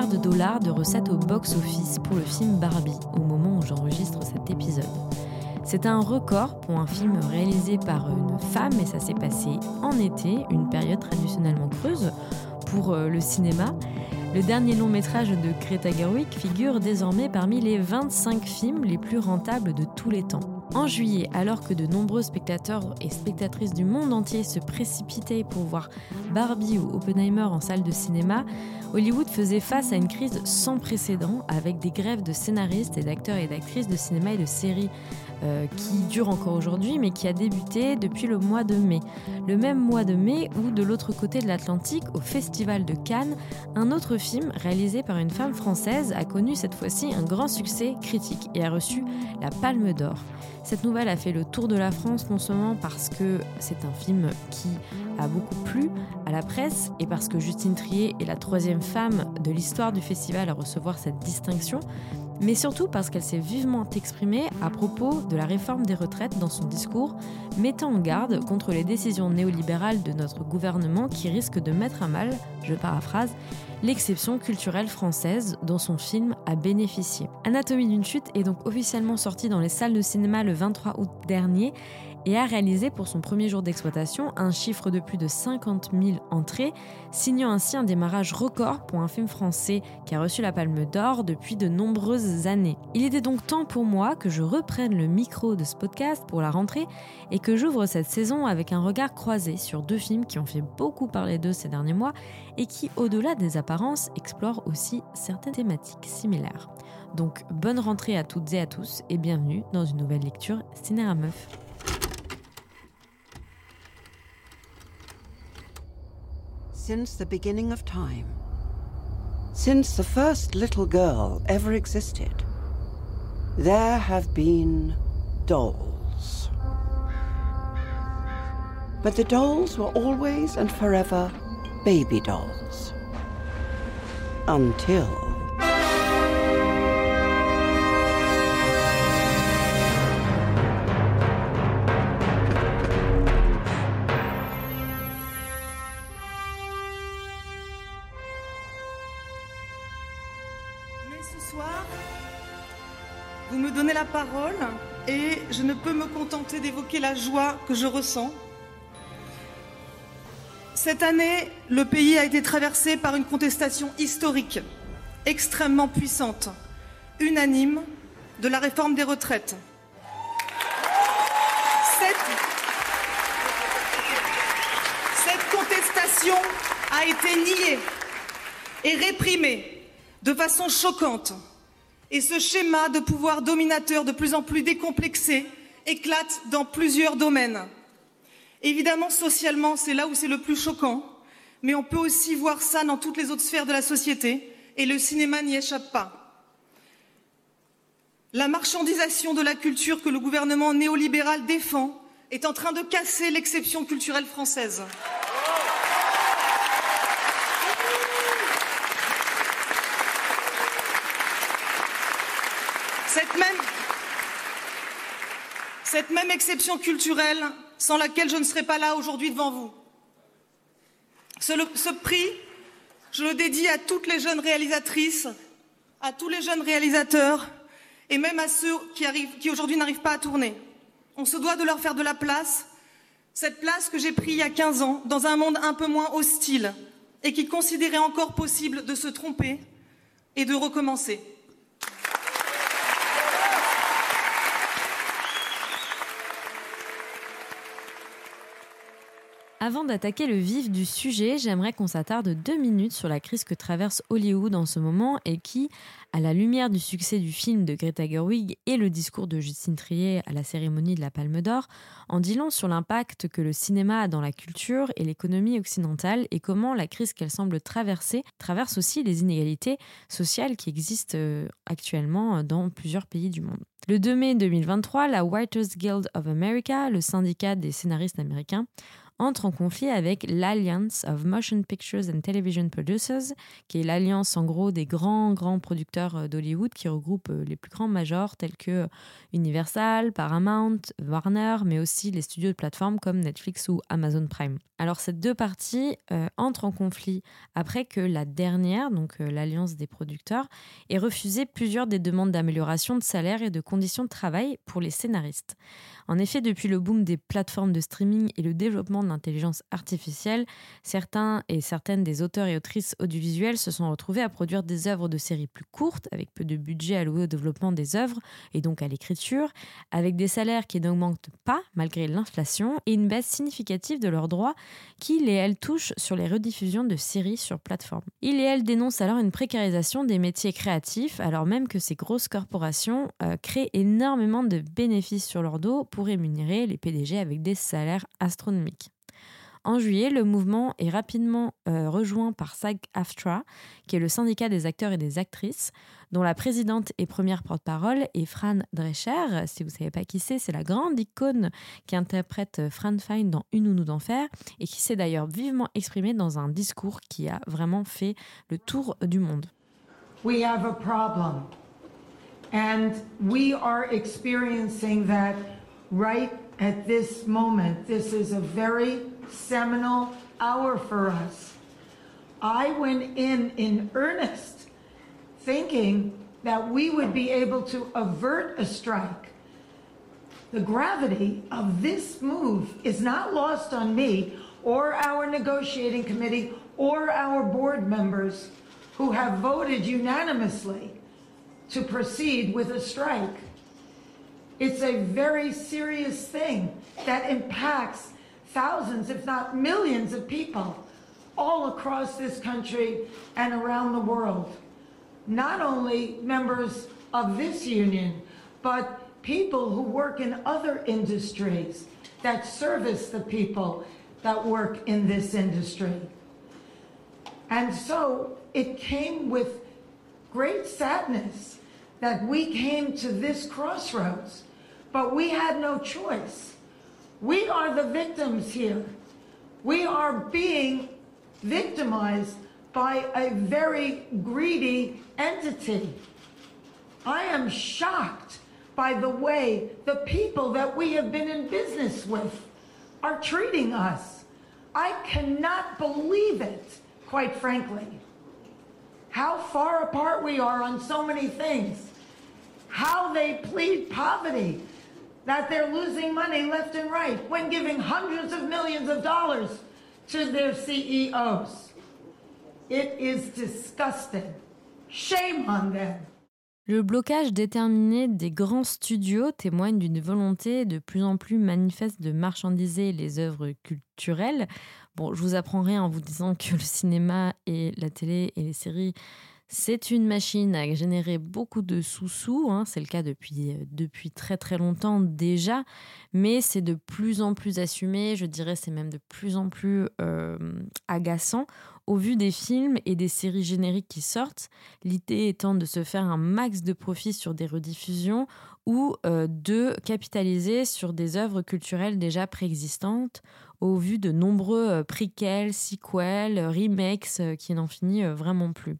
chiffre de plus d'1,2 milliard de dollars de recettes au box-office pour le film Barbie au moment où j'enregistre cet épisode. C'est un record pour un film réalisé par une femme et ça s'est passé en été, une période traditionnellement creuse pour euh, le cinéma. Le dernier long métrage de Greta Gerwig figure désormais parmi les 25 films les plus rentables de tous les temps. En juillet, alors que de nombreux spectateurs et spectatrices du monde entier se précipitaient pour voir Barbie ou Oppenheimer en salle de cinéma, Hollywood faisait face à une crise sans précédent avec des grèves de scénaristes et d'acteurs et d'actrices de cinéma et de séries euh, qui dure encore aujourd'hui, mais qui a débuté depuis le mois de mai. Le même mois de mai où, de l'autre côté de l'Atlantique, au Festival de Cannes, un autre film réalisé par une femme française a connu cette fois-ci un grand succès critique et a reçu la Palme d'Or. Cette nouvelle a fait le tour de la France non seulement parce que c'est un film qui a beaucoup plu à la presse et parce que Justine Trier est la troisième femme de l'histoire du festival à recevoir cette distinction, mais surtout parce qu'elle s'est vivement exprimée à propos de la réforme des retraites dans son discours, mettant en garde contre les décisions néolibérales de notre gouvernement qui risquent de mettre à mal, je paraphrase, l'exception culturelle française dont son film a bénéficié. Anatomie d'une chute est donc officiellement sorti dans les salles de cinéma le 23 août dernier et a réalisé pour son premier jour d'exploitation un chiffre de plus de 50 000 entrées, signant ainsi un démarrage record pour un film français qui a reçu la Palme d'Or depuis de nombreuses années. Il était donc temps pour moi que je reprenne le micro de ce podcast pour la rentrée et que j'ouvre cette saison avec un regard croisé sur deux films qui ont fait beaucoup parler d'eux ces derniers mois et qui, au-delà des apparences, explorent aussi certaines thématiques similaires. Donc bonne rentrée à toutes et à tous et bienvenue dans une nouvelle lecture Cinéra Meuf. Since the beginning of time. Since the first little girl ever existed, there have been dolls. But the dolls were always and forever baby dolls. Until la joie que je ressens. Cette année, le pays a été traversé par une contestation historique, extrêmement puissante, unanime, de la réforme des retraites. Cette, cette contestation a été niée et réprimée de façon choquante et ce schéma de pouvoir dominateur de plus en plus décomplexé éclate dans plusieurs domaines. Évidemment, socialement, c'est là où c'est le plus choquant, mais on peut aussi voir ça dans toutes les autres sphères de la société, et le cinéma n'y échappe pas. La marchandisation de la culture que le gouvernement néolibéral défend est en train de casser l'exception culturelle française. Cette même, cette même exception culturelle sans laquelle je ne serais pas là aujourd'hui devant vous. Ce, prix, je le dédie à toutes les jeunes réalisatrices, à tous les jeunes réalisateurs et même à ceux qui, qui aujourd'hui n'arrivent pas à tourner. On se doit de leur faire de la place, cette place que j'ai prise il y a 15 ans dans un monde un peu moins hostile et qui considérait encore possible de se tromper et de recommencer. Avant d'attaquer le vif du sujet, j'aimerais qu'on s'attarde deux minutes sur la crise que traverse Hollywood en ce moment et qui, à la lumière du succès du film de Greta Gerwig et le discours de Justine Trier à la cérémonie de la Palme d'Or, en dit long sur l'impact que le cinéma a dans la culture et l'économie occidentale et comment la crise qu'elle semble traverser traverse aussi les inégalités sociales qui existent euh, actuellement dans plusieurs pays du monde. Le 2 mai 2023, la Writers Guild of America, le syndicat des scénaristes américains, entre en conflit avec l'Alliance of Motion Pictures and Television Producers, qui est l'alliance en gros des grands, grands producteurs euh, d'Hollywood qui regroupe euh, les plus grands majors tels que Universal, Paramount, Warner, mais aussi les studios de plateforme comme Netflix ou Amazon Prime. Alors ces deux parties euh, entrent en conflit après que la dernière, donc l'alliance des producteurs, ait refusé plusieurs des demandes d'amélioration de salaire et de conditions de travail pour les scénaristes. En effet, depuis le boom des plateformes de streaming et le développement de l'intelligence artificielle, certains et certaines des auteurs et autrices audiovisuels se sont retrouvés à produire des œuvres de séries plus courtes, avec peu de budget alloué au développement des œuvres et donc à l'écriture, avec des salaires qui n'augmentent pas malgré l'inflation et une baisse significative de leurs droits qu'ils et elles touchent sur les rediffusions de séries sur plateforme. Ils et elles dénoncent alors une précarisation des métiers créatifs, alors même que ces grosses corporations euh, créent énormément de bénéfices sur leur dos rémunérer les PDG avec des salaires astronomiques. En juillet, le mouvement est rapidement euh, rejoint par SAG-AFTRA, qui est le syndicat des acteurs et des actrices, dont la présidente et première porte-parole est Fran Drescher. Si vous ne savez pas qui c'est, c'est la grande icône qui interprète Fran Fine dans Une nounou d'enfer et qui s'est d'ailleurs vivement exprimée dans un discours qui a vraiment fait le tour du monde. We have a problem. And we are experiencing that right at this moment. This is a very seminal hour for us. I went in in earnest thinking that we would be able to avert a strike. The gravity of this move is not lost on me or our negotiating committee or our board members who have voted unanimously to proceed with a strike. It's a very serious thing that impacts thousands, if not millions, of people all across this country and around the world. Not only members of this union, but people who work in other industries that service the people that work in this industry. And so it came with great sadness that we came to this crossroads but we had no choice. We are the victims here. We are being victimized by a very greedy entity. I am shocked by the way the people that we have been in business with are treating us. I cannot believe it, quite frankly. How far apart we are on so many things. How they plead poverty that they're losing money left and right when giving hundreds of millions of dollars to their CEOs. It is disgusting. Shame on them. Le blocage déterminé des grands studios témoigne d'une volonté de plus en plus manifeste de marchandiser les œuvres culturelles. Bon, je vous apprends rien en vous disant que le cinéma et la télé et les séries c'est une machine à générer beaucoup de sous-sous, hein. c'est le cas depuis, euh, depuis très très longtemps déjà, mais c'est de plus en plus assumé, je dirais c'est même de plus en plus euh, agaçant au vu des films et des séries génériques qui sortent, l'idée étant de se faire un max de profit sur des rediffusions ou euh, de capitaliser sur des œuvres culturelles déjà préexistantes au vu de nombreux prequels, sequels, remakes qui n'en finissent vraiment plus.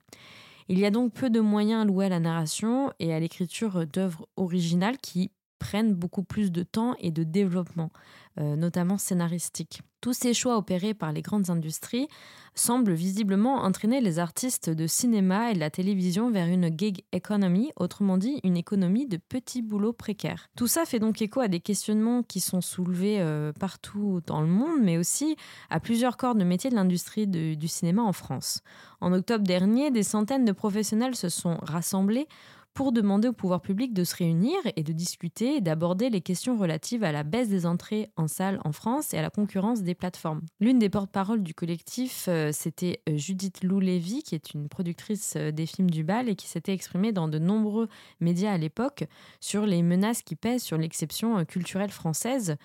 Il y a donc peu de moyens alloués à la narration et à l'écriture d'œuvres originales qui prennent beaucoup plus de temps et de développement, notamment scénaristique. Tous ces choix opérés par les grandes industries semblent visiblement entraîner les artistes de cinéma et de la télévision vers une gig economy, autrement dit une économie de petits boulots précaires. Tout ça fait donc écho à des questionnements qui sont soulevés euh, partout dans le monde, mais aussi à plusieurs corps de métiers de l'industrie du cinéma en France. En octobre dernier, des centaines de professionnels se sont rassemblés pour demander au pouvoir public de se réunir et de discuter et d'aborder les questions relatives à la baisse des entrées en salle en France et à la concurrence des plateformes. L'une des porte-paroles du collectif, euh, c'était euh, Judith Lou-Lévy, qui est une productrice euh, des films du bal et qui s'était exprimée dans de nombreux médias à l'époque sur les menaces qui pèsent sur l'exception culturelle française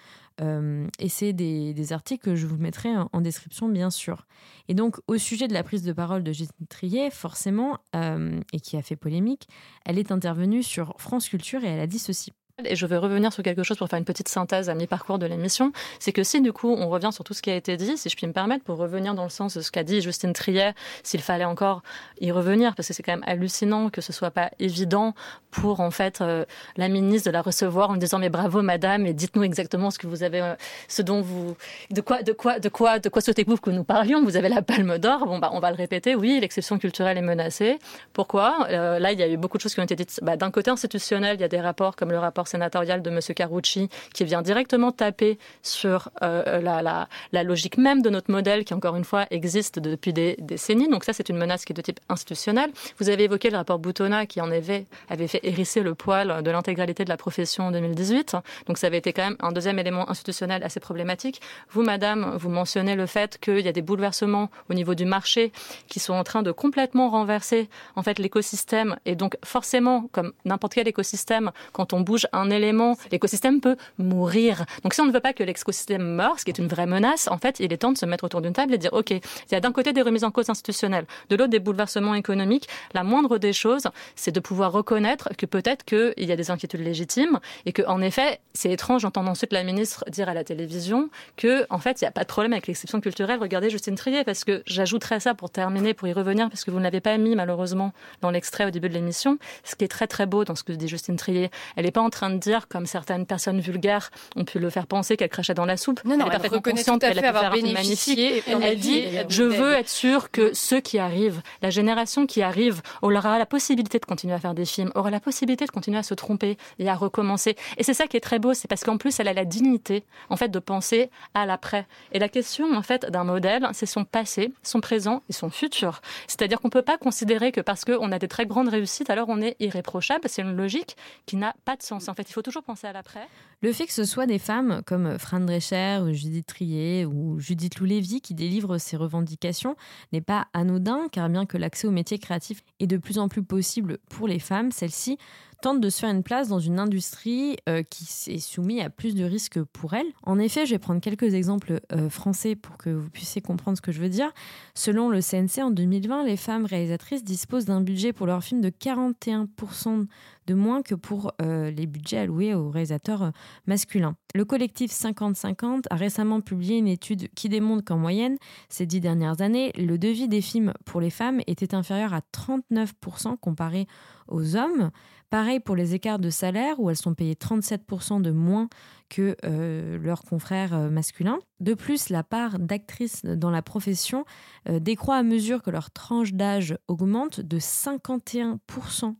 euh, et c'est des, articles que je vous mettrai en, description, bien sûr. Et donc, au sujet de la prise de parole de Gisèle Trier, forcément, euh, et qui a fait polémique, elle est intervenue sur France Culture et elle a dit ceci. Et je vais revenir sur quelque chose pour faire une petite synthèse à mi-parcours de l'émission. C'est que si du coup on revient sur tout ce qui a été dit, si je puis me permettre, pour revenir dans le sens de ce qu'a dit Justine Triet, s'il fallait encore y revenir, parce que c'est quand même hallucinant que ce soit pas évident pour en fait euh, la ministre de la recevoir en disant mais bravo madame et dites-nous exactement ce que vous avez, euh, ce dont vous, de quoi, de quoi, de quoi, de quoi souhaitez-vous que nous parlions? Vous avez la Palme d'Or. Bon bah on va le répéter. Oui, l'exception culturelle est menacée. Pourquoi? Euh, Là il y a eu beaucoup de choses qui ont été dites. Bah, D'un côté institutionnel, il y a des rapports comme le rapport sénatorial de M. Carucci, qui vient directement taper sur euh, la, logique même de notre modèle, qui encore une fois existe depuis des décennies. Donc ça, c'est une menace qui est de type institutionnel. Vous avez évoqué le rapport Boutonna, qui en avait, avait fait hérisser le poil de l'intégralité de la profession en 2018. Donc ça avait été quand même un deuxième élément institutionnel assez problématique. Vous, Madame, vous mentionnez le fait qu'il y a des bouleversements au niveau du marché qui sont en train de complètement renverser en fait l'écosystème et donc forcément, comme n'importe quel écosystème, quand on bouge un élément, l'écosystème peut mourir. Donc si on ne veut pas que l'écosystème meure, ce qui est une vraie menace, en fait, il est temps de se mettre autour d'une table et de dire, OK, il y a d'un côté des remises en cause institutionnelles, de l'autre des bouleversements économiques. La moindre des choses, c'est de pouvoir reconnaître que peut-être qu'il y a des inquiétudes légitimes et que, en effet, c'est étrange d'entendre ensuite la ministre dire à la télévision que, en fait, il n'y a pas de problème avec l'exception culturelle. Regardez Justine Trier, parce que j'ajouterais ça pour terminer, pour y revenir, parce que vous ne l'avez pas mis, malheureusement, dans l'extrait au début de l'émission. Ce qui est très, très beau dans ce que dit Justine Trier. Elle n'est pas en train de dire, comme certaines personnes vulgaires ont pu le faire penser qu'elle crachait dans la soupe. Non, non, elle, elle reconnaît tout à fait avoir bénéficié. Elle dit, je veux être sûre que ceux qui arrivent, la génération qui arrive, aura la possibilité de continuer à faire des films, aura la possibilité de continuer à se tromper et à recommencer. Et c'est ça qui est très beau, c'est parce qu'en plus, elle a la dignité, en fait, de penser à l'après. Et la question, en fait, d'un modèle, c'est son passé, son présent et son futur. C'est-à-dire qu'on peut pas considérer que parce qu'on a des très grandes réussites, alors on est irréprochable. C'est une logique qui n'a pas de sens. Fait, il faut toujours penser à l'après. Le fait que ce soit des femmes comme Fran Drescher, Judith Trier ou Judith Loulévy qui délivrent ces revendications n'est pas anodin, car bien que l'accès aux métiers créatifs est de plus en plus possible pour les femmes, celles-ci tentent de se faire une place dans une industrie euh, qui est soumise à plus de risques pour elles. En effet, je vais prendre quelques exemples euh, français pour que vous puissiez comprendre ce que je veux dire. Selon le CNC, en 2020, les femmes réalisatrices disposent d'un budget pour leurs films de 41% de moins que pour euh, les budgets alloués aux réalisateurs masculins. Le collectif 50-50 a récemment publié une étude qui démontre qu'en moyenne, ces dix dernières années, le devis des films pour les femmes était inférieur à 39% comparé aux hommes. Pareil pour les écarts de salaire, où elles sont payées 37% de moins que euh, leurs confrères euh, masculins. De plus, la part d'actrices dans la profession euh, décroît à mesure que leur tranche d'âge augmente de 51%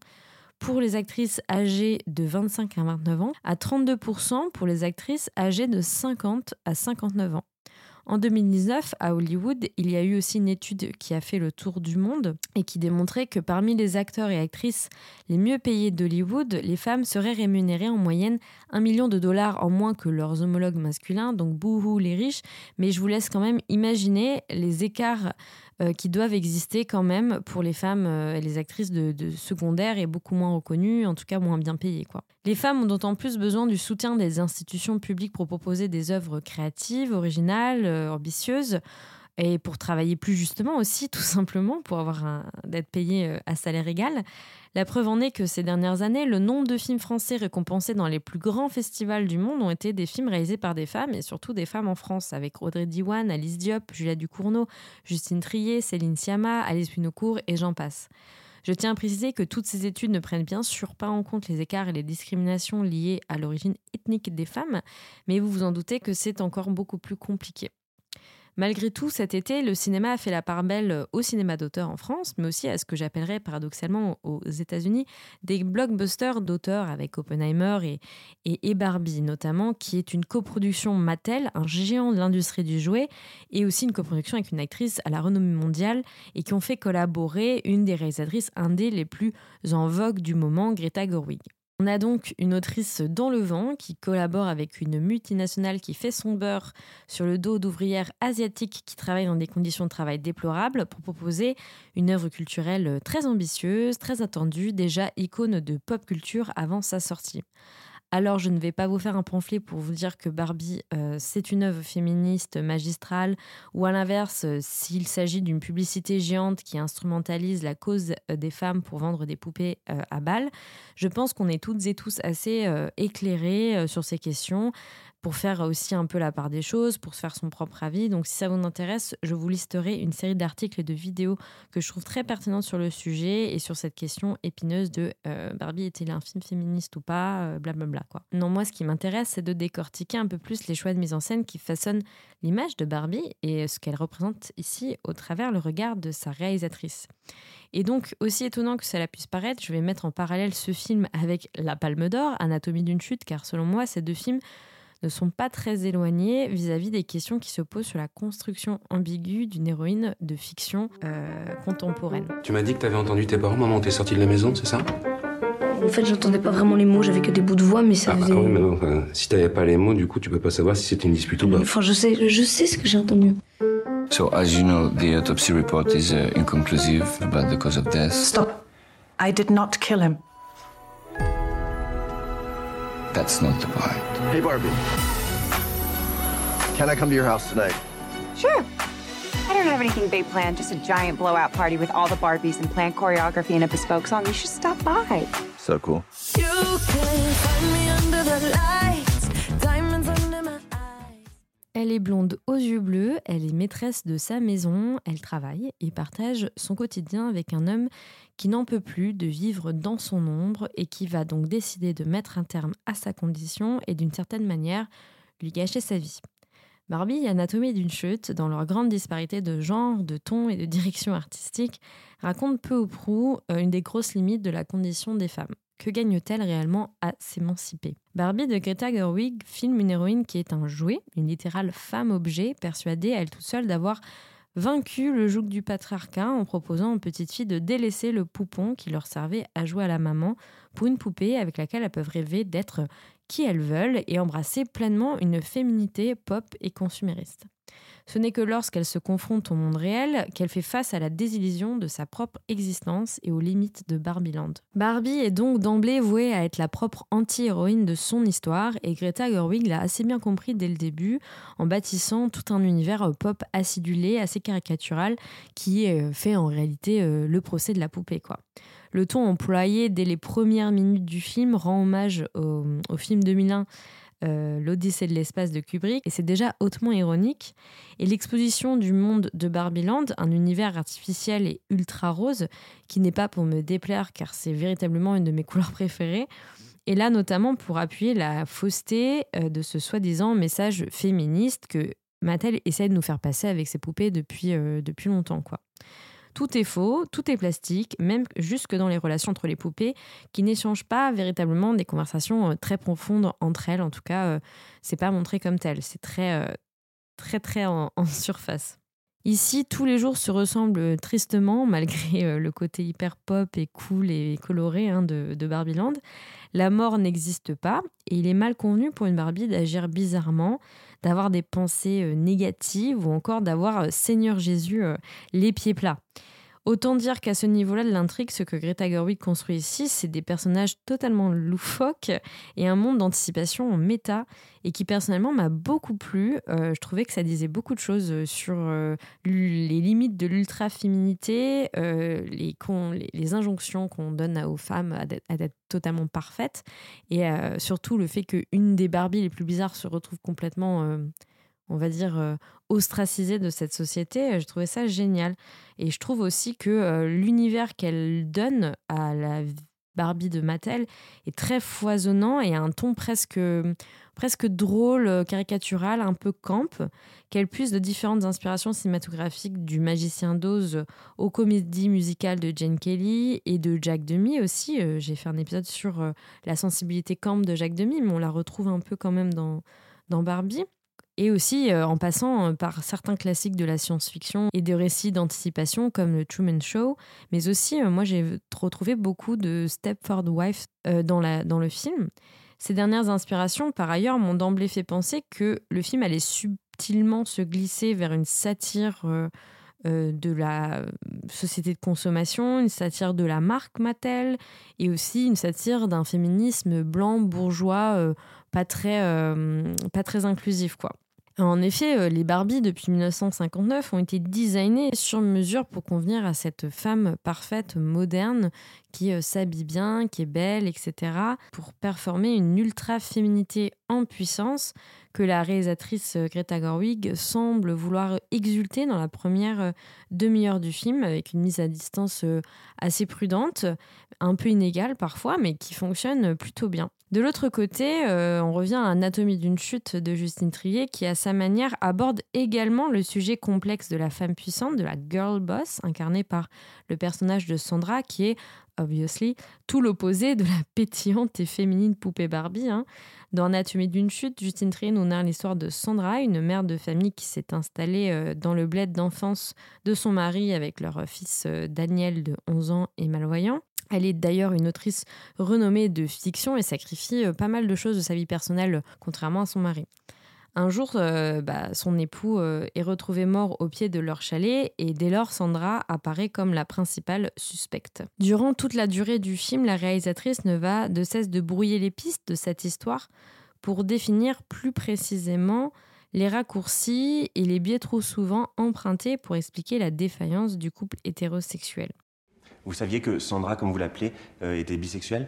pour les actrices âgées de 25 à 29 ans, à 32% pour les actrices âgées de 50 à 59 ans. En 2019, à Hollywood, il y a eu aussi une étude qui a fait le tour du monde et qui démontrait que parmi les acteurs et actrices les mieux payés d'Hollywood, les femmes seraient rémunérées en moyenne un million de dollars en moins que leurs homologues masculins, donc bouhou les riches. Mais je vous laisse quand même imaginer les écarts euh, qui doivent exister quand même pour les femmes euh, et les actrices de, secondaire et beaucoup moins reconnues, en tout cas moins bien payées. Les femmes ont d'autant plus besoin du soutien des institutions publiques pour proposer des œuvres créatives, originales, euh, ambitieuses et pour travailler plus justement aussi, tout simplement, pour avoir d'être payé à salaire égal. La preuve en est que ces dernières années, le nombre de films français récompensés dans les plus grands festivals du monde ont été des films réalisés par des femmes et surtout des femmes en France, avec Audrey Diwan, Alice Diop, Julia Ducournau, Justine Trier, Céline Sciamma, Alice Pinocourt et j'en passe. Je tiens à préciser que toutes ces études ne prennent bien sûr pas en compte les écarts et les discriminations liées à l'origine ethnique des femmes, mais vous vous en doutez que c'est encore beaucoup plus compliqué. Malgré tout, cet été, le cinéma a fait la part belle au cinéma d'auteur en France, mais aussi à ce que j'appellerais paradoxalement aux États-Unis des blockbusters d'auteurs avec Oppenheimer et, et, Barbie notamment, qui est une coproduction Mattel, un géant de l'industrie du jouet, et aussi une coproduction avec une actrice à la renommée mondiale et qui ont fait collaborer une des réalisatrices indé les plus en vogue du moment, Greta Gerwig. On a donc une autrice dans le vent qui collabore avec une multinationale qui fait son beurre sur le dos d'ouvrières asiatiques qui travaillent dans des conditions de travail déplorables pour proposer une œuvre culturelle très ambitieuse, très attendue, déjà icône de pop culture avant sa sortie. Alors je ne vais pas vous faire un pamphlet pour vous dire que Barbie, euh, c'est une œuvre féministe magistrale, ou à l'inverse, euh, s'il s'agit d'une publicité géante qui instrumentalise la cause euh, des femmes pour vendre des poupées à balles. Je pense qu'on est toutes et tous assez éclairés sur ces questions pour faire aussi un peu la part des choses, pour se faire son propre avis. Donc si ça vous intéresse, je vous listerai une série d'articles et de vidéos que je trouve très pertinentes sur le sujet et sur cette question épineuse de euh, Barbie est-il un film féministe ou pas, blablabla. Euh, quoi. Non, moi ce qui m'intéresse, c'est de décortiquer un peu plus les choix de mise en scène qui façonnent l'image de Barbie et ce qu'elle représente ici au travers le regard de sa réalisatrice. Et donc, aussi étonnant que cela puisse paraître, je vais mettre en parallèle ce film avec La Palme d'Or, Anatomie d'une chute, car selon moi, ces deux films ne sont pas très éloignés vis-à-vis des questions qui se posent sur la construction ambiguë d'une héroïne de fiction euh, contemporaine. Tu m'as dit que tu avais entendu tes parents maman t'es sortie de la maison, c'est ça? En fait, j'entendais pas vraiment les mots, j'avais que des bouts de voix, mais ça ah, faisait... Ah oui, mais bon, si t'avais pas les mots, du coup, tu peux pas savoir si c'était une dispute ou pas. Enfin, je sais, je sais ce que j'ai entendu. So, as you know, the autopsy report is uh, inconclusive about the cause of death. Stop. I did not kill him. That's not the point. Hey, Barbie. Can I come to your house tonight? Sure. I don't have anything big planned, just a giant blowout party with all the Barbies and planned choreography and a bespoke song. You should stop by. So cool. You can find me under the lights, Elle est blonde aux yeux bleus, elle est maîtresse de sa maison, elle travaille et partage son quotidien avec un homme qui n'en peut plus de vivre dans son ombre et qui va donc décider de mettre un terme à sa condition et d'une certaine manière lui gâcher sa vie. Barbie et Anatomie d'une chute, dans leur grande disparité de genre, de ton et de direction artistique, racontent peu ou prou euh, une des grosses limites de la condition des femmes. Que gagne-t-elle réellement à s'émanciper? Barbie de Greta Gerwig filme une héroïne qui est un jouet, une littérale femme-objet, persuadée à elle toute seule d'avoir vaincu le joug du patriarcat en proposant aux petites filles de délaisser le poupon qui leur servait à jouer à la maman pour une poupée avec laquelle elles peuvent rêver d'être qui elles veulent et embrasser pleinement une féminité pop et consumériste. Ce n'est que lorsqu'elle se confronte au monde réel qu'elle fait face à la désillusion de sa propre existence et aux limites de Barbieland. Barbie est donc d'emblée vouée à être la propre anti-héroïne de son histoire et Greta Gerwig l'a assez bien compris dès le début en bâtissant tout un univers pop acidulé, assez caricatural, qui euh, fait en réalité euh, le procès de la poupée. Le ton employé dès les premières minutes du film rend hommage au, au film 2001 euh, L'Odyssée de l'espace de Kubrick, et c'est déjà hautement ironique. Et l'exposition du monde de Barbieland, un univers artificiel et ultra rose, qui n'est pas pour me déplaire car c'est véritablement une de mes couleurs préférées, et là notamment pour appuyer la fausseté euh, de ce soi-disant message féministe que Mattel essaie de nous faire passer avec ses poupées depuis, euh, depuis longtemps. quoi. Tout est faux, tout est plastique, même jusque dans les relations entre les poupées, qui n'échangent pas véritablement des conversations euh, très profondes entre elles. En tout cas, euh, c'est pas montré comme tel. C'est très, euh, très, très en, surface. Ici, tous les jours se ressemblent tristement, malgré le côté hyper pop et cool et coloré hein, de, de. La mort n'existe pas et il est mal convenu pour une Barbie d'agir bizarrement, d'avoir des pensées euh, négatives ou encore d'avoir euh, Seigneur Jésus euh, les pieds plats. Autant dire qu'à ce niveau-là de l'intrigue, ce que Greta Gerwig construit ici, c'est des personnages totalement loufoques et un monde d'anticipation en méta et qui personnellement m'a beaucoup plu. Euh, je trouvais que ça disait beaucoup de choses sur euh, les limites de l'ultra-féminité, euh, les, injonctions qu'on donne aux femmes à d'être totalement parfaites et surtout le fait qu'une des Barbies les plus bizarres se retrouve complètement on va dire, euh, ostracisée de cette société. Euh, je trouvais ça génial. Et je trouve aussi que euh, l'univers qu'elle donne à la Barbie de Mattel est très foisonnant et a un ton presque, presque drôle, caricatural, un peu camp, qu'elle puise de différentes inspirations cinématographiques du Magicien d'Oz aux comédies musicales de Jane Kelly et de Jack Demi aussi. J'ai fait un épisode sur la sensibilité camp de Jack Demi, mais on la retrouve un peu quand même dans, dans Barbie et aussi euh, en passant euh, par certains classiques de la science-fiction et de récits d'anticipation comme le Truman Show, mais aussi euh, moi j'ai retrouvé beaucoup de Stepford Wife dans, la, dans le film. Ces dernières inspirations, par ailleurs, m'ont d'emblée fait penser que le film allait subtilement se glisser vers une satire de la société de consommation, une satire de la marque Mattel et aussi une satire d'un féminisme blanc bourgeois pas très pas très inclusif quoi. En effet, euh, les Barbies depuis 1959 ont été designées sur mesure pour convenir à cette femme parfaite, moderne, qui euh, s'habille bien, qui est belle, etc., pour performer une ultra-féminité en puissance que la réalisatrice euh, Greta Gerwig semble vouloir exulter dans la première demi-heure du film, avec une mise à distance assez prudente, un peu inégale parfois, mais qui fonctionne plutôt bien. De l'autre côté, euh, on revient à Anatomie d'une chute de Justine Trier qui, à sa manière, aborde également le sujet complexe de la femme puissante, de la girl boss, incarnée par le personnage de Sandra, qui est, obviously, tout l'opposé de la pétillante et féminine poupée Barbie. Hein. Dans Anatomie d'une chute, Justine Trier nous narre l'histoire de Sandra, une mère de famille qui s'est installée euh, dans le bled d'enfance de son mari avec leur fils euh, Daniel de 11 ans et malvoyant. Elle est d'ailleurs une autrice renommée de fiction et sacrifie euh, pas mal de choses de sa vie personnelle, contrairement à son mari. Un jour, euh, bah, son époux euh, est retrouvé mort au pied de leur chalet et dès lors, Sandra apparaît comme la principale suspecte. Durant toute la durée du film, la réalisatrice ne va de cesse de brouiller les pistes de cette histoire pour définir plus précisément les raccourcis et les biais trop souvent empruntés pour expliquer la défaillance du couple hétérosexuel. Vous saviez que Sandra, comme vous l'appelez, euh, était bisexuelle?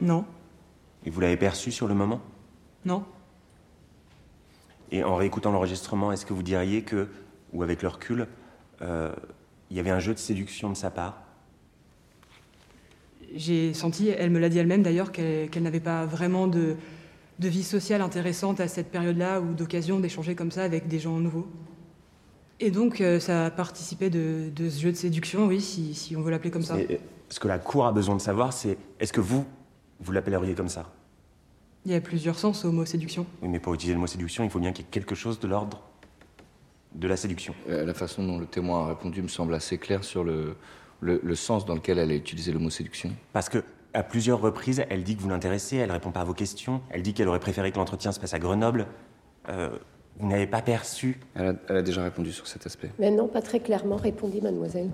Non. Et vous l'avez perçue sur le moment? Non. Et en réécoutant l'enregistrement, est-ce que vous diriez que, ou avec le recul, euh, il y avait un jeu de séduction de sa part? J'ai senti, elle me l'a dit elle-même d'ailleurs, qu'elle n'avait pas vraiment de, de vie sociale intéressante à cette période-là ou d'occasion d'échanger comme ça avec des gens nouveaux. Et donc, euh, ça a participé de, ce jeu de séduction, oui, si, on veut l'appeler comme ça. ce que la Cour a besoin de savoir, c'est est-ce que vous, vous l'appelleriez comme ça? Il y a plusieurs sens au mot séduction. Oui, mais pour utiliser le mot séduction, il faut bien qu'il y ait quelque chose de l'ordre de la séduction. Euh, la façon dont le témoin a répondu me semble assez claire sur le, le, sens dans lequel elle a utilisé le mot séduction. Parce que à plusieurs reprises, elle dit que vous l'intéressez, elle répond pas à vos questions, elle dit qu'elle aurait préféré que l'entretien se passe à Grenoble. Euh, vous n'avez pas perçu elle a, déjà répondu sur cet aspect. Mais non, pas très clairement, répondit mademoiselle.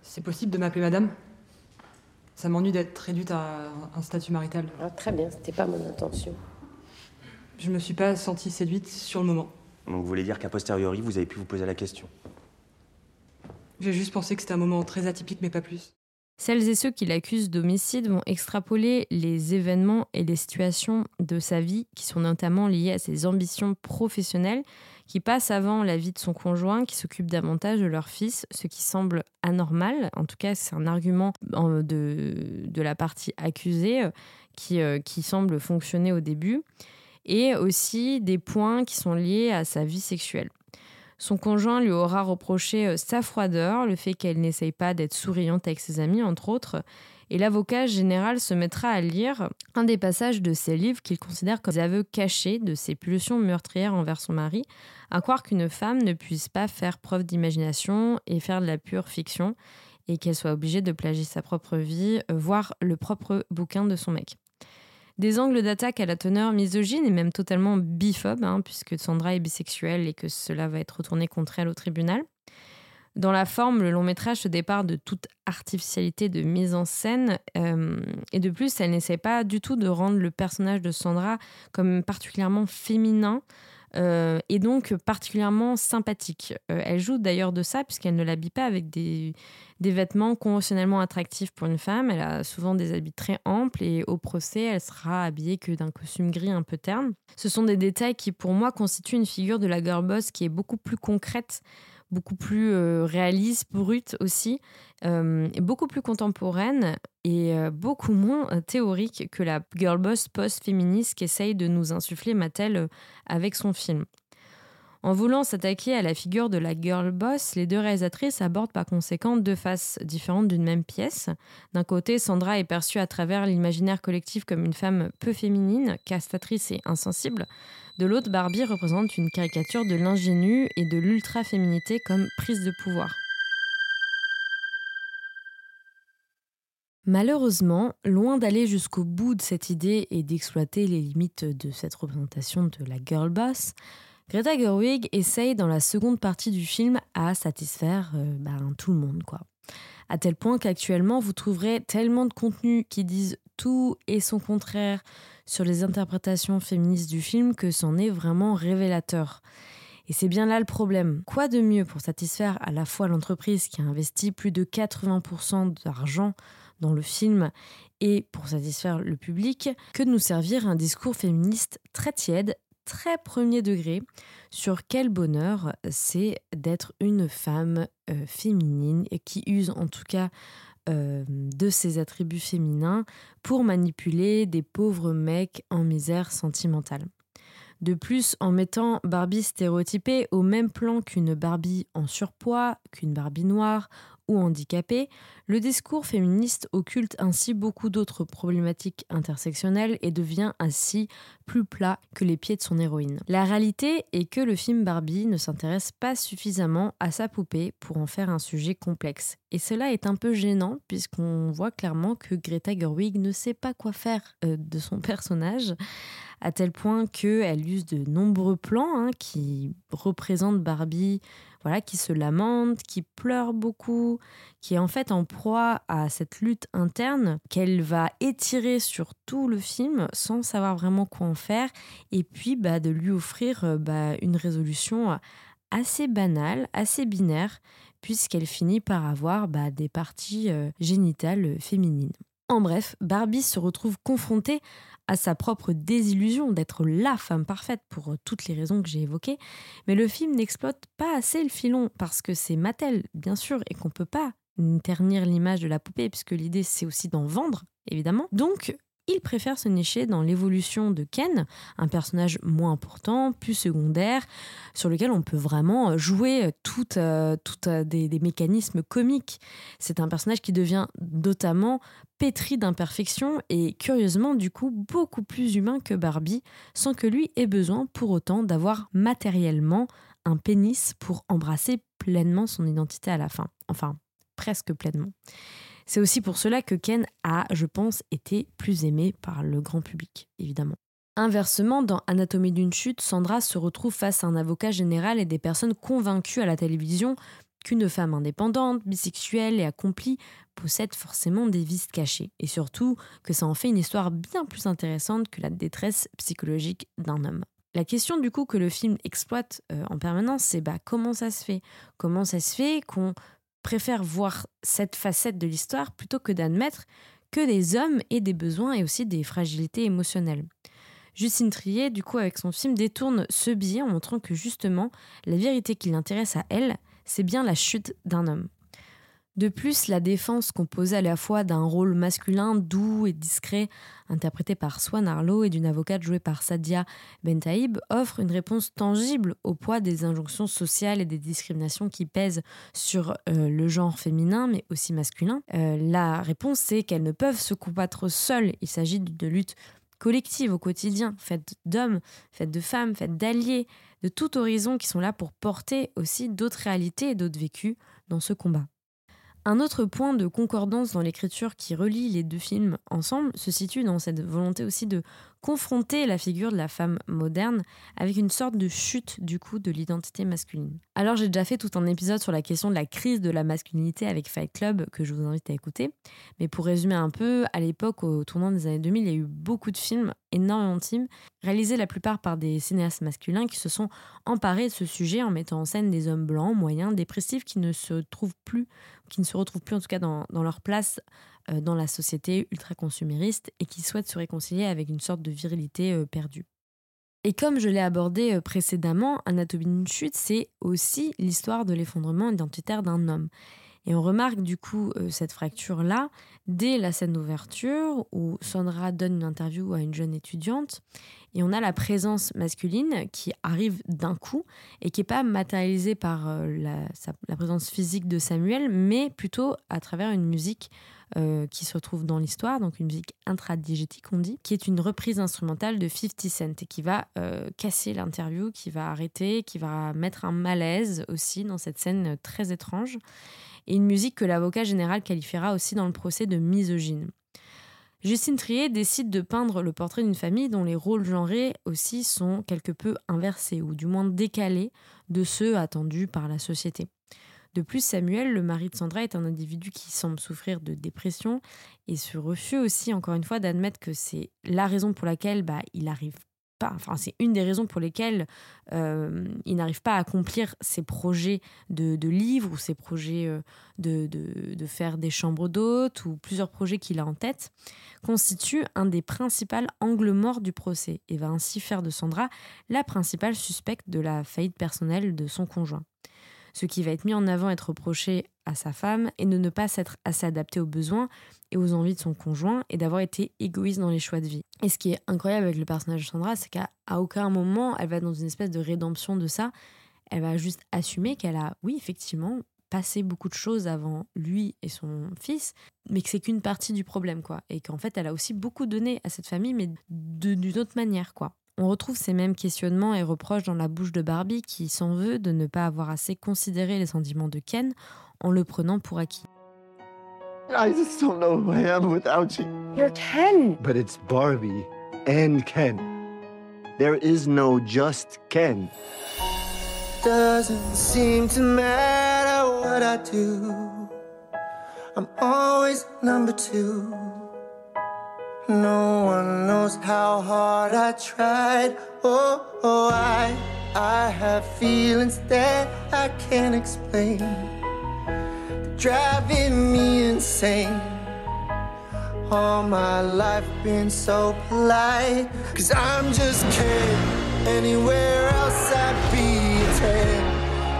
C'est possible de m'appeler madame? Ça m'ennuie d'être réduite à un statut marital. Ah, très bien, c'était pas mon intention. Je me suis pas sentie séduite sur le moment. Donc vous voulez dire qu'à posteriori, vous avez pu vous poser la question J'ai juste pensé que c'était un moment très atypique, mais pas plus. Celles et ceux qui l'accusent d'homicide vont extrapoler les événements et les situations de sa vie qui sont notamment liées à ses ambitions professionnelles qui passent avant la vie de son conjoint qui s'occupe davantage de leur fils, ce qui semble anormal. En tout cas, c'est un argument de, de, la partie accusée euh, qui, euh, qui semble fonctionner au début. Et aussi des points qui sont liés à sa vie sexuelle. Son conjoint lui aura reproché euh, sa froideur, le fait qu'elle n'essaye pas d'être souriante avec ses amis, entre autres. Et l'avocat général se mettra à lire un des passages de ses livres qu'il considère comme des aveux cachés de ses pulsions meurtrières envers son mari, à croire qu'une femme ne puisse pas faire preuve d'imagination et faire de la pure fiction, et qu'elle soit obligée de plagier sa propre vie, voire le propre bouquin de son mec. Des angles d'attaque à la teneur misogyne et même totalement biphobe, hein, puisque Sandra est bisexuelle et que cela va être retourné contre elle au tribunal. Dans la forme, le long métrage se départ de toute artificialité de mise en scène euh, et de plus, elle n'essaie pas du tout de rendre le personnage de Sandra comme particulièrement féminin, euh, et donc particulièrement sympathique. Euh, elle joue d'ailleurs de ça puisqu'elle ne l'habille pas avec des, des, vêtements conventionnellement attractifs pour une femme. Elle a souvent des habits très amples et au procès, elle sera habillée que d'un costume gris un peu terne. Ce sont des détails qui pour moi constituent une figure de la girl boss qui est beaucoup plus concrète beaucoup plus euh, réaliste, brute aussi, euh, beaucoup plus contemporaine et euh, beaucoup moins théorique que la girl boss post-féministe qu'essaye de nous insuffler Mattel avec son film. En voulant s'attaquer à la figure de la girl boss, les deux réalisatrices abordent par conséquent deux faces différentes d'une même pièce. D'un côté, Sandra est perçue à travers l'imaginaire collectif comme une femme peu féminine, castatrice et insensible. De l'autre, Barbie représente une caricature de l'ingénu et de l'ultra-féminité comme prise de pouvoir. Malheureusement, loin d'aller jusqu'au bout de cette idée et d'exploiter les limites de cette représentation de la girl boss, Greta Gerwig essaye dans la seconde partie du film à satisfaire euh, ben, tout le monde, quoi. À tel point qu'actuellement, vous trouverez tellement de contenus qui disent tout et son contraire sur les interprétations féministes du film que c'en est vraiment révélateur. Et c'est bien là le problème. Quoi de mieux pour satisfaire à la fois l'entreprise qui a investi plus de 80% d'argent dans le film et pour satisfaire le public que de nous servir un discours féministe très tiède, très premier degré sur quel bonheur c'est d'être une femme euh, féminine et qui use en tout cas euh, de ses attributs féminins pour manipuler des pauvres mecs en misère sentimentale. De plus, en mettant Barbie stéréotypée au même plan qu'une Barbie en surpoids, qu'une Barbie noire ou le discours féministe occulte ainsi beaucoup d'autres problématiques intersectionnelles et devient ainsi plus plat que les pieds de son héroïne. La réalité est que le film Barbie ne s'intéresse pas suffisamment à sa poupée pour en faire un sujet complexe. Et cela est un peu gênant puisqu'on voit clairement que Greta Gerwig ne sait pas quoi faire euh, de son personnage à tel point qu'elle use de nombreux plans hein, qui représentent Barbie, voilà, qui se lamente, qui pleure beaucoup, qui est en fait en proie à cette lutte interne qu'elle va étirer sur tout le film sans savoir vraiment quoi en faire, et puis bah, de lui offrir euh, bah, une résolution assez banale, assez binaire, puisqu'elle finit par avoir bah, des parties euh, génitales féminines. En bref, Barbie se retrouve confrontée à sa propre désillusion d'être la femme parfaite pour toutes les raisons que j'ai évoquées, mais le film n'exploite pas assez le filon parce que c'est Mattel, bien sûr, et qu'on peut pas ternir l'image de la poupée puisque l'idée c'est aussi d'en vendre, évidemment. Donc il préfère se nicher dans l'évolution de Ken, un personnage moins important, plus secondaire, sur lequel on peut vraiment jouer tout, euh, euh, des, des, mécanismes comiques. C'est un personnage qui devient notamment pétri d'imperfections et curieusement du coup beaucoup plus humain que Barbie, sans que lui ait besoin pour autant d'avoir matériellement un pénis pour embrasser pleinement son identité à la fin. Enfin, presque pleinement. C'est aussi pour cela que Ken a, je pense, été plus aimé par le grand public, évidemment. Inversement, dans Anatomie d'une chute, Sandra se retrouve face à un avocat général et des personnes convaincues à la télévision qu'une femme indépendante, bisexuelle et accomplie possède forcément des vices cachés. Et surtout que ça en fait une histoire bien plus intéressante que la détresse psychologique d'un homme. La question du coup que le film exploite euh, en permanence, c'est bah, comment ça se fait? Comment ça se fait qu'on préfère voir cette facette de l'histoire plutôt que d'admettre que des hommes aient des besoins et aussi des fragilités émotionnelles. Justine Trier, du coup, avec son film, détourne ce biais en montrant que justement, la vérité qui l'intéresse à elle, c'est bien la chute d'un homme. De plus, la défense composée à la fois d'un rôle masculin doux et discret, interprété par Swan Arlo, et d'une avocate jouée par Sadia Bentaïb, offre une réponse tangible au poids des injonctions sociales et des discriminations qui pèsent sur euh, le genre féminin, mais aussi masculin. Euh, la réponse, c'est qu'elles ne peuvent se combattre seules. Il s'agit de lutte collective au quotidien, faite d'hommes, faite de femmes, faite d'alliés, de tout horizon qui sont là pour porter aussi d'autres réalités et d'autres vécus dans ce combat. Un autre point de concordance dans l'écriture qui relie les deux films ensemble se situe dans cette volonté aussi de confronter la figure de la femme moderne avec une sorte de chute du coup de l'identité masculine. Alors j'ai déjà fait tout un épisode sur la question de la crise de la masculinité avec Fight Club que je vous invite à écouter. Mais pour résumer un peu, à l'époque, au tournant des années 2000, il y a eu beaucoup de films, énormément de films, réalisés la plupart par des cinéastes masculins qui se sont emparés de ce sujet en mettant en scène des hommes blancs, moyens, dépressifs qui ne se trouvent plus, qui ne se retrouvent plus en tout cas dans, leur place dans la société ultra-consumériste et qui souhaitent se réconcilier avec une sorte de virilité euh, perdue. Et comme je l'ai abordé euh, précédemment, Anatomie d'une chute, c'est aussi l'histoire de l'effondrement identitaire d'un homme. Et on remarque du coup cette fracture-là dès la scène d'ouverture où Sandra donne une interview à une jeune étudiante et on a la présence masculine qui arrive d'un coup et qui n'est pas matérialisée par la, la, présence physique de Samuel, mais plutôt à travers une musique euh, qui se retrouve dans l'histoire, donc une musique intradigétique, on dit, qui est une reprise instrumentale de 50 Cent et qui va euh, casser l'interview, qui va arrêter, qui va mettre un malaise aussi dans cette scène très étrange. Et une musique que l'avocat général qualifiera aussi dans le procès de misogyne. Justine Trier décide de peindre le portrait d'une famille dont les rôles genrés aussi sont quelque peu inversés, ou du moins décalés de ceux attendus par la société. De plus, Samuel, le mari de Sandra, est un individu qui semble souffrir de dépression et ce refus aussi, encore une fois, d'admettre que c'est la raison pour laquelle bah, il arrive enfin c'est une des raisons pour lesquelles euh, il n'arrive pas à accomplir ses projets de, livres ou ses projets euh, de, faire des chambres d'hôtes ou plusieurs projets qu'il a en tête, constitue un des principaux angles morts du procès et va ainsi faire de Sandra la principale suspecte de la faillite personnelle de son conjoint. Ce qui va être mis en avant et reproché à sa femme et de ne pas s'être assez adapté aux besoins et aux envies de son conjoint et d'avoir été égoïste dans les choix de vie. Et ce qui est incroyable avec le personnage de Sandra, c'est qu'à aucun moment elle va dans une espèce de rédemption de ça. Elle va juste assumer qu'elle a, oui, effectivement, passé beaucoup de choses avant lui et son fils, mais que c'est qu'une partie du problème, quoi. Et qu'en fait, elle a aussi beaucoup donné à cette famille, mais d'une autre manière, quoi. On retrouve ces mêmes questionnements et reproches dans la bouche de Barbie qui s'en veut de ne pas avoir assez considéré les sentiments de Ken en le prenant pour acquis. I just don't know who I am without you. You're Ken. But it's Barbie and Ken. There is no just Ken. Doesn't seem to matter what I do. I'm always number two. No one knows how hard I tried. Oh, oh, I, I have feelings that I can't explain. Driving me insane. All my life been so polite. Cause I'm just kidding. Anywhere else I'd be a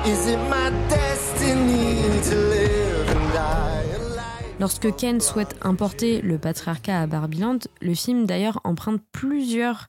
10. Is it my destiny to live? Lorsque Ken souhaite importer le patriarcat à Barbiland, le film d'ailleurs emprunte plusieurs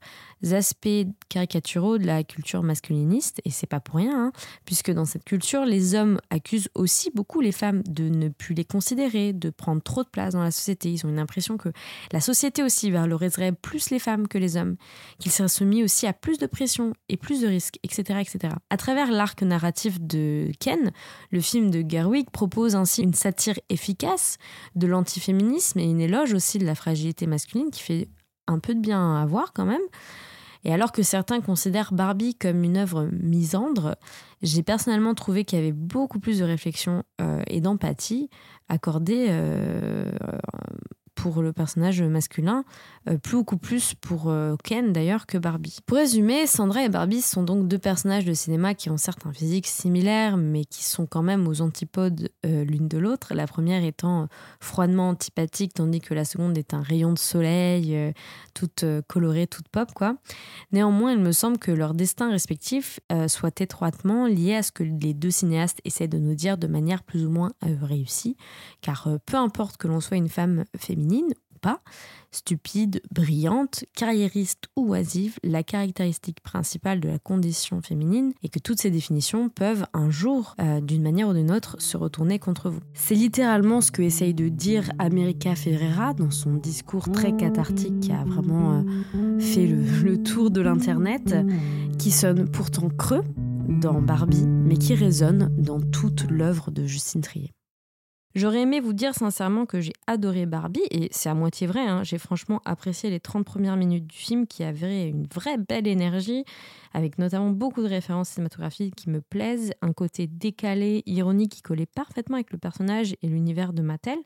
aspects caricaturaux de la culture masculiniste, et c'est pas pour rien, hein, puisque dans cette culture, les hommes accusent aussi beaucoup les femmes de ne plus les considérer, de prendre trop de place dans la société. Ils ont une impression que la société aussi valoriserait plus les femmes que les hommes, qu'ils seraient soumis aussi à plus de pression et plus de risques, etc. etc. À travers l'arc narratif de Ken, le film de Gerwig propose ainsi une satire efficace de l'antiféminisme et une éloge aussi de la fragilité masculine qui fait un peu de bien à voir quand même. Et alors que certains considèrent Barbie comme une œuvre misandre, j'ai personnellement trouvé qu'il y avait beaucoup plus de réflexion euh, et d'empathie accordée euh, pour le personnage masculin, euh, plus beaucoup plus pour euh, Ken d'ailleurs que Barbie. Pour résumer, Sandra et Barbie sont donc deux personnages de cinéma qui ont certes un physique similaire, mais qui sont quand même aux antipodes euh, l'une de l'autre. La première étant froidement antipathique, tandis que la seconde est un rayon de soleil, toute colorée, toute pop. Néanmoins, il me semble que leur destin respectif soit étroitement lié à ce que les deux cinéastes essaient de nous dire de manière plus ou moins réussie, car peu importe que l'on soit une femme féminine, ou pas, stupide, brillante, carriériste ou oisive, la caractéristique principale de la condition féminine est que toutes ces définitions peuvent un jour, euh, d'une manière ou d'une autre, se retourner contre vous. C'est littéralement ce que essaye de dire America Ferrera dans son discours très cathartique qui a vraiment euh, fait le, le tour de l'Internet, qui sonne pourtant creux dans Barbie, mais qui résonne dans toute l'œuvre de Justine Trier. J'aurais aimé vous dire sincèrement que j'ai adoré Barbie, et c'est à moitié vrai, hein. j'ai franchement apprécié les 30 premières minutes du film qui avaient une vraie belle énergie, avec notamment beaucoup de références cinématographiques qui me plaisent, un côté décalé, ironique qui collait parfaitement avec le personnage et l'univers de Mattel.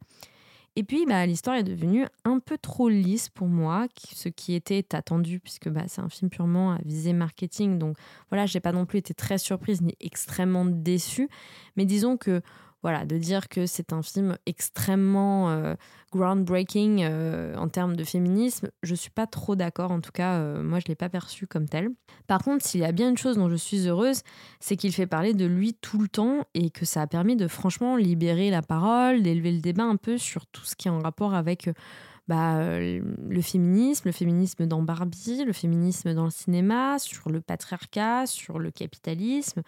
Et puis, bah, l'histoire est devenue un peu trop lisse pour moi, ce qui était attendu, puisque bah, c'est un film purement à visée marketing. Donc voilà, j'ai pas non plus été très surprise ni extrêmement déçue. Mais disons que voilà, de dire que c'est un film extrêmement euh, groundbreaking euh, en termes de féminisme, je suis pas trop d'accord. En tout cas, euh, moi, je l'ai pas perçu comme tel. Par contre, s'il y a bien une chose dont je suis heureuse, c'est qu'il fait parler de lui tout le temps et que ça a permis de franchement libérer la parole, d'élever le débat un peu sur tout ce qui est en rapport avec bah, le féminisme, le féminisme dans Barbie, le féminisme dans le cinéma, sur le patriarcat, sur le capitalisme,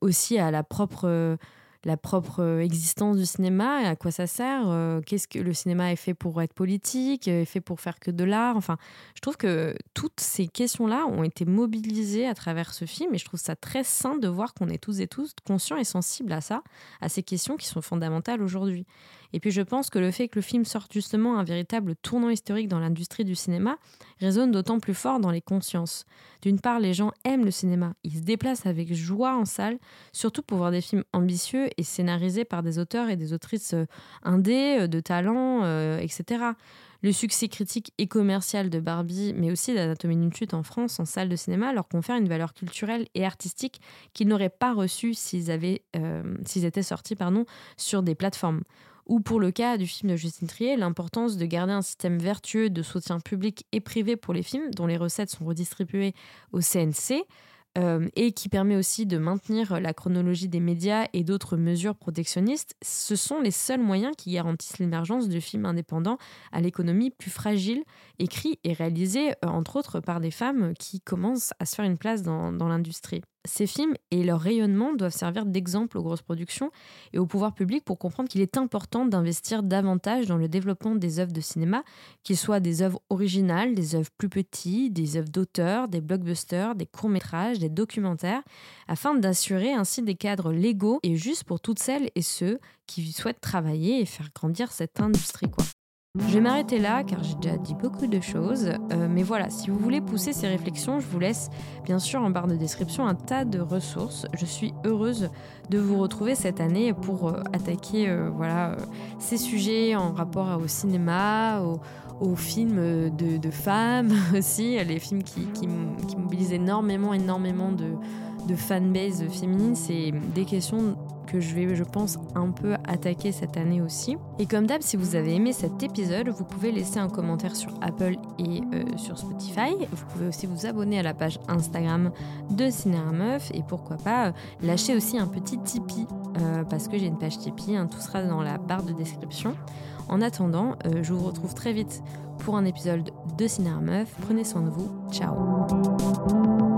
aussi à la propre la propre existence du cinéma et à quoi ça sert. Qu'est-ce que le cinéma est fait pour être politique, est fait pour faire que de l'art. Enfin, je trouve que toutes ces questions-là ont été mobilisées à travers ce film et je trouve ça très sain de voir qu'on est tous et tous conscients et sensibles à ça, à ces questions qui sont fondamentales aujourd'hui. Et puis je pense que le fait que le film sorte justement un véritable tournant historique dans l'industrie du cinéma résonne d'autant plus fort dans les consciences. D'une part, les gens aiment le cinéma, ils se déplacent avec joie en salle, surtout pour voir des films ambitieux et scénarisés par des auteurs et des autrices euh, indés, euh, de talent, euh, etc. Le succès critique et commercial de Barbie, mais aussi d'Anatomie d'une en France en salle de cinéma, leur confère une valeur culturelle et artistique qu'ils n'auraient pas reçue s'ils étaient sortis pardon, sur des plateformes ou pour le cas du film de Justine Trier, l'importance de garder un système vertueux de soutien public et privé pour les films dont les recettes sont redistribuées au CNC. Euh, et qui permet aussi de maintenir la chronologie des médias et d'autres mesures protectionnistes, ce sont les seuls moyens qui garantissent l'émergence de films indépendants à l'économie plus fragile, écrits et réalisés euh, entre autres par des femmes qui commencent à se faire une place dans l'industrie. Ces films et leur rayonnement doivent servir d'exemple aux grosses productions et au pouvoir public pour comprendre qu'il est important d'investir davantage dans le développement des œuvres de cinéma, qu'ils soient des œuvres originales, des œuvres plus petites, des œuvres d'auteurs, des blockbusters, des courts-métrages, des documentaires, afin d'assurer ainsi des cadres légaux et justes pour toutes celles et ceux qui souhaitent travailler et faire grandir cette industrie. Je vais m'arrêter là car j'ai déjà dit beaucoup de choses. Euh, mais voilà, si vous voulez pousser ces réflexions, je vous laisse bien sûr en barre de description un tas de ressources. Je suis heureuse de vous retrouver cette année pour euh, attaquer euh, voilà, ces sujets en rapport au cinéma, aux, films de, femmes aussi, les films qui, qui, mobilisent énormément, énormément de, de fanbase féminine. C'est des questions je vais, je pense, un peu attaquer cette année aussi. Et comme d'hab, si vous avez aimé cet épisode, vous pouvez laisser un commentaire sur Apple et euh, sur Spotify. Vous pouvez aussi vous abonner à la page Instagram de Cinéra Meuf et pourquoi pas euh, lâcher aussi un petit Tipeee euh, parce que j'ai une page Tipeee. Hein, tout sera dans la barre de description. En attendant, je vous retrouve très vite pour un épisode de Cinéra Meuf. Prenez soin de vous. Ciao